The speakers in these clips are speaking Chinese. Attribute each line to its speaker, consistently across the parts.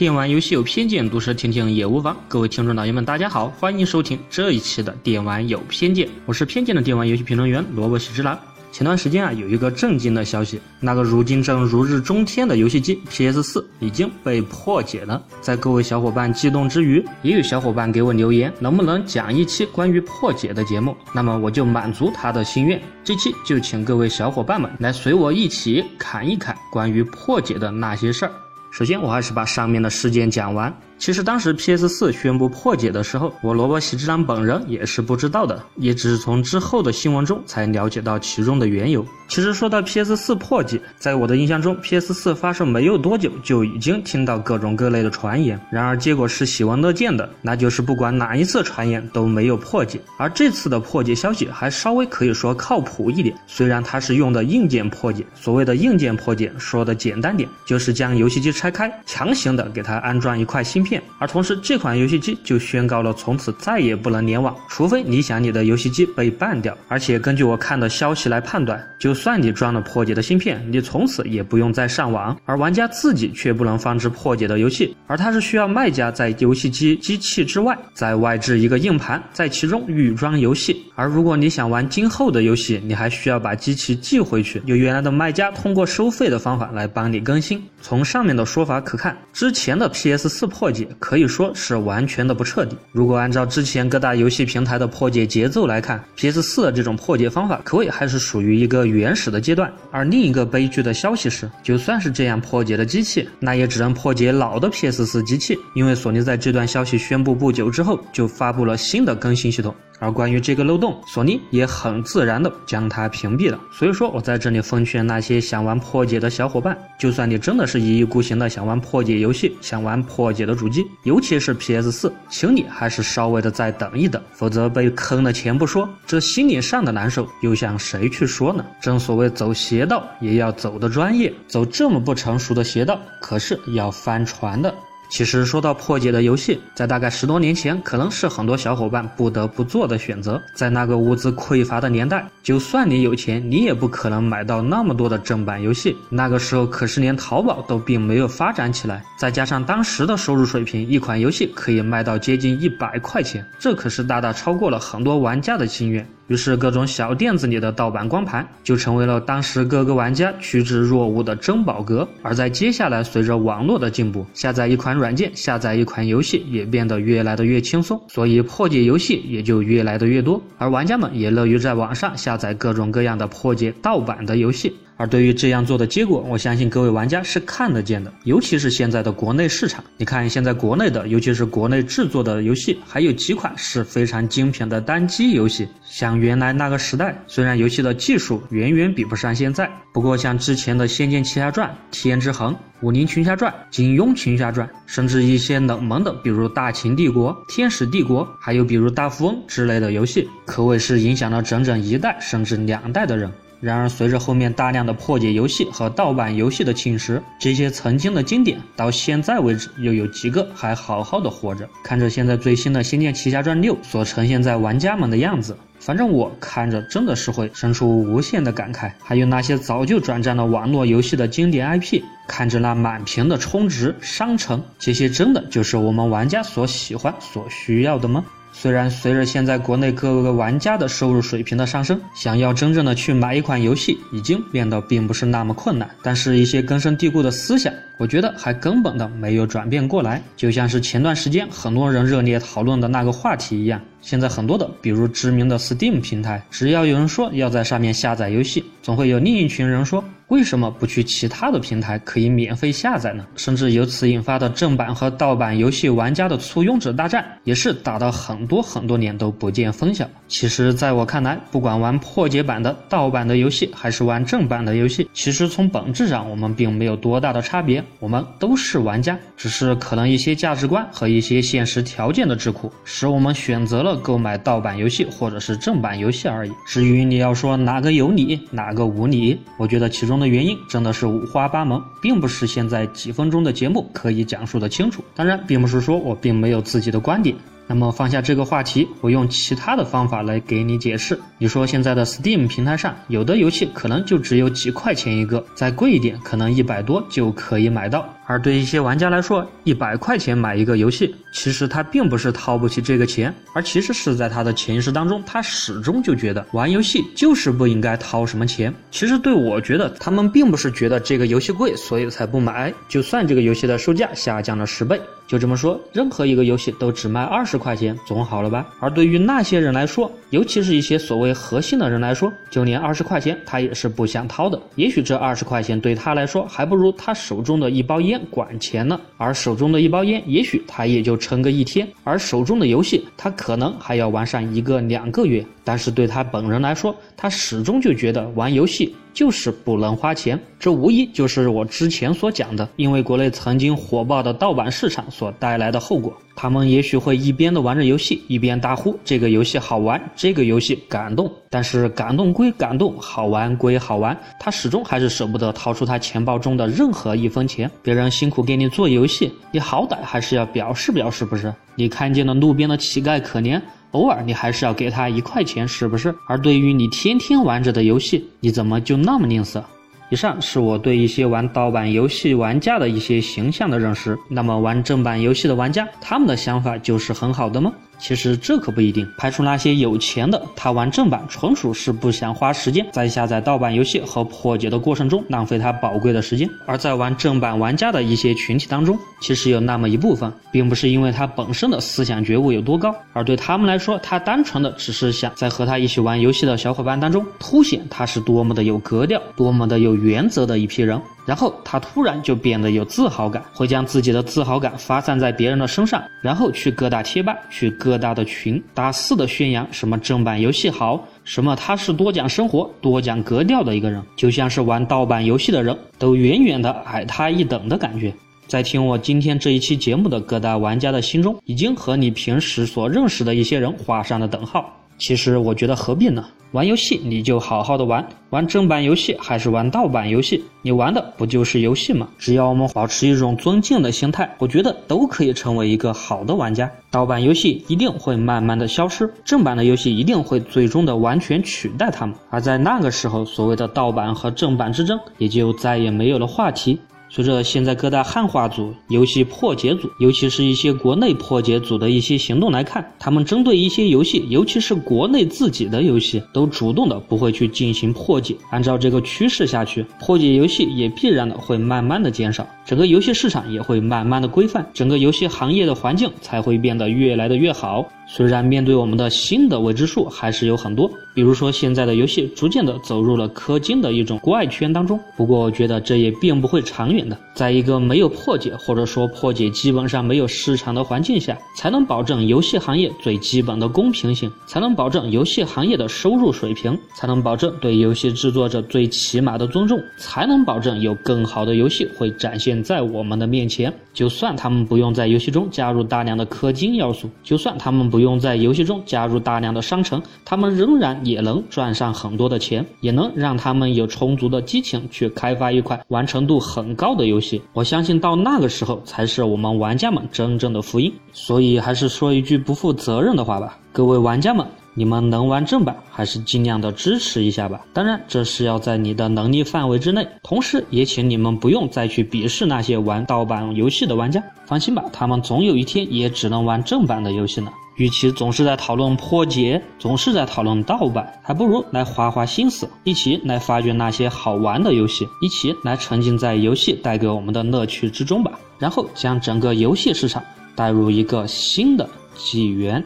Speaker 1: 电玩游戏有偏见，读者听听也无妨。各位听众老爷们，大家好，欢迎收听这一期的电玩有偏见，我是偏见的电玩游戏评论员萝卜喜之郎。前段时间啊，有一个震惊的消息，那个如今正如日中天的游戏机 PS 四已经被破解了。在各位小伙伴激动之余，也有小伙伴给我留言，能不能讲一期关于破解的节目？那么我就满足他的心愿，这期就请各位小伙伴们来随我一起侃一侃关于破解的那些事儿。首先，我还是把上面的事件讲完。其实当时 PS 四宣布破解的时候，我萝卜喜之郎本人也是不知道的，也只是从之后的新闻中才了解到其中的缘由。其实说到 PS 四破解，在我的印象中，PS 四发售没有多久就已经听到各种各类的传言，然而结果是喜闻乐见的，那就是不管哪一次传言都没有破解。而这次的破解消息还稍微可以说靠谱一点，虽然它是用的硬件破解，所谓的硬件破解，说的简单点，就是将游戏机拆开，强行的给它安装一块芯片。片而同时，这款游戏机就宣告了从此再也不能联网，除非你想你的游戏机被办掉。而且根据我看的消息来判断，就算你装了破解的芯片，你从此也不用再上网。而玩家自己却不能放置破解的游戏，而它是需要卖家在游戏机机器之外再外置一个硬盘，在其中预装游戏。而如果你想玩今后的游戏，你还需要把机器寄回去，由原来的卖家通过收费的方法来帮你更新。从上面的说法可看，之前的 PS 四破解解。可以说是完全的不彻底。如果按照之前各大游戏平台的破解节奏来看，PS 四的这种破解方法可谓还是属于一个原始的阶段。而另一个悲剧的消息是，就算是这样破解的机器，那也只能破解老的 PS 四机器，因为索尼在这段消息宣布不久之后，就发布了新的更新系统。而关于这个漏洞，索尼也很自然的将它屏蔽了。所以说，我在这里奉劝那些想玩破解的小伙伴，就算你真的是一意孤行的想玩破解游戏，想玩破解的主机，尤其是 PS 四，请你还是稍微的再等一等，否则被坑了钱不说，这心理上的难受又向谁去说呢？正所谓走邪道也要走的专业，走这么不成熟的邪道，可是要翻船的。其实说到破解的游戏，在大概十多年前，可能是很多小伙伴不得不做的选择。在那个物资匮乏的年代，就算你有钱，你也不可能买到那么多的正版游戏。那个时候，可是连淘宝都并没有发展起来，再加上当时的收入水平，一款游戏可以卖到接近一百块钱，这可是大大超过了很多玩家的心愿。于是，各种小店子里的盗版光盘就成为了当时各个玩家趋之若鹜的珍宝阁。而在接下来，随着网络的进步，下载一款软件、下载一款游戏也变得越来的越轻松，所以破解游戏也就越来的越多，而玩家们也乐于在网上下载各种各样的破解盗版的游戏。而对于这样做的结果，我相信各位玩家是看得见的，尤其是现在的国内市场。你看，现在国内的，尤其是国内制作的游戏，还有几款是非常精品的单机游戏。像原来那个时代，虽然游戏的技术远远比不上现在，不过像之前的《仙剑奇侠传》《天之痕》《武林群侠传》《金庸群侠传》，甚至一些冷门的，比如《大秦帝国》《天使帝国》，还有比如《大富翁》之类的游戏，可谓是影响了整整一代甚至两代的人。然而，随着后面大量的破解游戏和盗版游戏的侵蚀，这些曾经的经典到现在为止又有几个还好好的活着？看着现在最新的《仙剑奇侠传六》所呈现在玩家们的样子，反正我看着真的是会生出无限的感慨。还有那些早就转战了网络游戏的经典 IP，看着那满屏的充值商城，这些真的就是我们玩家所喜欢、所需要的吗？虽然随着现在国内各个玩家的收入水平的上升，想要真正的去买一款游戏，已经变得并不是那么困难。但是，一些根深蒂固的思想，我觉得还根本的没有转变过来。就像是前段时间很多人热烈讨论的那个话题一样，现在很多的，比如知名的 Steam 平台，只要有人说要在上面下载游戏，总会有另一群人说。为什么不去其他的平台可以免费下载呢？甚至由此引发的正版和盗版游戏玩家的簇拥者大战，也是打到很多很多年都不见分晓。其实，在我看来，不管玩破解版的、盗版的游戏，还是玩正版的游戏，其实从本质上我们并没有多大的差别，我们都是玩家，只是可能一些价值观和一些现实条件的桎梏，使我们选择了购买盗版游戏或者是正版游戏而已。至于你要说哪个有理，哪个无理，我觉得其中。的原因真的是五花八门，并不是现在几分钟的节目可以讲述的清楚。当然，并不是说我并没有自己的观点。那么放下这个话题，我用其他的方法来给你解释。你说现在的 Steam 平台上有的游戏可能就只有几块钱一个，再贵一点可能一百多就可以买到。而对一些玩家来说，一百块钱买一个游戏，其实他并不是掏不起这个钱，而其实是在他的潜意识当中，他始终就觉得玩游戏就是不应该掏什么钱。其实对我觉得，他们并不是觉得这个游戏贵，所以才不买。就算这个游戏的售价下降了十倍。就这么说，任何一个游戏都只卖二十块钱，总好了吧？而对于那些人来说，尤其是一些所谓核心的人来说，就连二十块钱他也是不想掏的。也许这二十块钱对他来说，还不如他手中的一包烟管钱呢。而手中的一包烟，也许他也就撑个一天；而手中的游戏，他可能还要玩上一个两个月。但是对他本人来说，他始终就觉得玩游戏就是不能花钱。这无疑就是我之前所讲的，因为国内曾经火爆的盗版市场所带来的后果。他们也许会一边的玩着游戏，一边大呼这个游戏好玩，这个游戏感动。但是感动归感动，好玩归好玩，他始终还是舍不得掏出他钱包中的任何一分钱。别人辛苦给你做游戏，你好歹还是要表示表示，不是？你看见了路边的乞丐可怜。偶尔你还是要给他一块钱，是不是？而对于你天天玩着的游戏，你怎么就那么吝啬？以上是我对一些玩盗版游戏玩家的一些形象的认识。那么玩正版游戏的玩家，他们的想法就是很好的吗？其实这可不一定，排除那些有钱的，他玩正版纯属是不想花时间在下载盗版游戏和破解的过程中浪费他宝贵的时间。而在玩正版玩家的一些群体当中，其实有那么一部分，并不是因为他本身的思想觉悟有多高，而对他们来说，他单纯的只是想在和他一起玩游戏的小伙伴当中凸显他是多么的有格调、多么的有原则的一批人。然后他突然就变得有自豪感，会将自己的自豪感发散在别人的身上，然后去各大贴吧、去各大的群，大肆的宣扬什么正版游戏好，什么他是多讲生活、多讲格调的一个人，就像是玩盗版游戏的人都远远的矮他一等的感觉。在听我今天这一期节目的各大玩家的心中，已经和你平时所认识的一些人画上了等号。其实我觉得何必呢？玩游戏你就好好的玩，玩正版游戏还是玩盗版游戏，你玩的不就是游戏吗？只要我们保持一种尊敬的心态，我觉得都可以成为一个好的玩家。盗版游戏一定会慢慢的消失，正版的游戏一定会最终的完全取代他们。而在那个时候，所谓的盗版和正版之争也就再也没有了话题。随着现在各大汉化组、游戏破解组，尤其是一些国内破解组的一些行动来看，他们针对一些游戏，尤其是国内自己的游戏，都主动的不会去进行破解。按照这个趋势下去，破解游戏也必然的会慢慢的减少，整个游戏市场也会慢慢的规范，整个游戏行业的环境才会变得越来的越好。虽然面对我们的新的未知数还是有很多，比如说现在的游戏逐渐的走入了氪金的一种怪圈当中。不过我觉得这也并不会长远的，在一个没有破解或者说破解基本上没有市场的环境下，才能保证游戏行业最基本的公平性，才能保证游戏行业的收入水平，才能保证对游戏制作者最起码的尊重，才能保证有更好的游戏会展现在我们的面前。就算他们不用在游戏中加入大量的氪金要素，就算他们不用在游戏中加入大量的商城，他们仍然也能赚上很多的钱，也能让他们有充足的激情去开发一款完成度很高的游戏。我相信到那个时候才是我们玩家们真正的福音。所以还是说一句不负责任的话吧，各位玩家们。你们能玩正版，还是尽量的支持一下吧。当然，这是要在你的能力范围之内。同时，也请你们不用再去鄙视那些玩盗版游戏的玩家。放心吧，他们总有一天也只能玩正版的游戏呢。与其总是在讨论破解，总是在讨论盗版，还不如来花花心思，一起来发掘那些好玩的游戏，一起来沉浸在游戏带给我们的乐趣之中吧。然后将整个游戏市场带入一个新的纪元。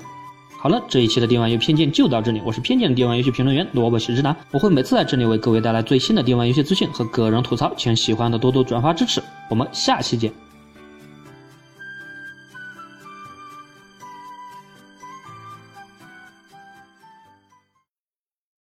Speaker 1: 好了，这一期的电玩游戏偏见就到这里。我是偏见的电玩游戏评论员萝卜喜之男，我会每次在这里为各位带来最新的电玩游戏资讯和个人吐槽，请喜欢的多多转发支持。我们下期见。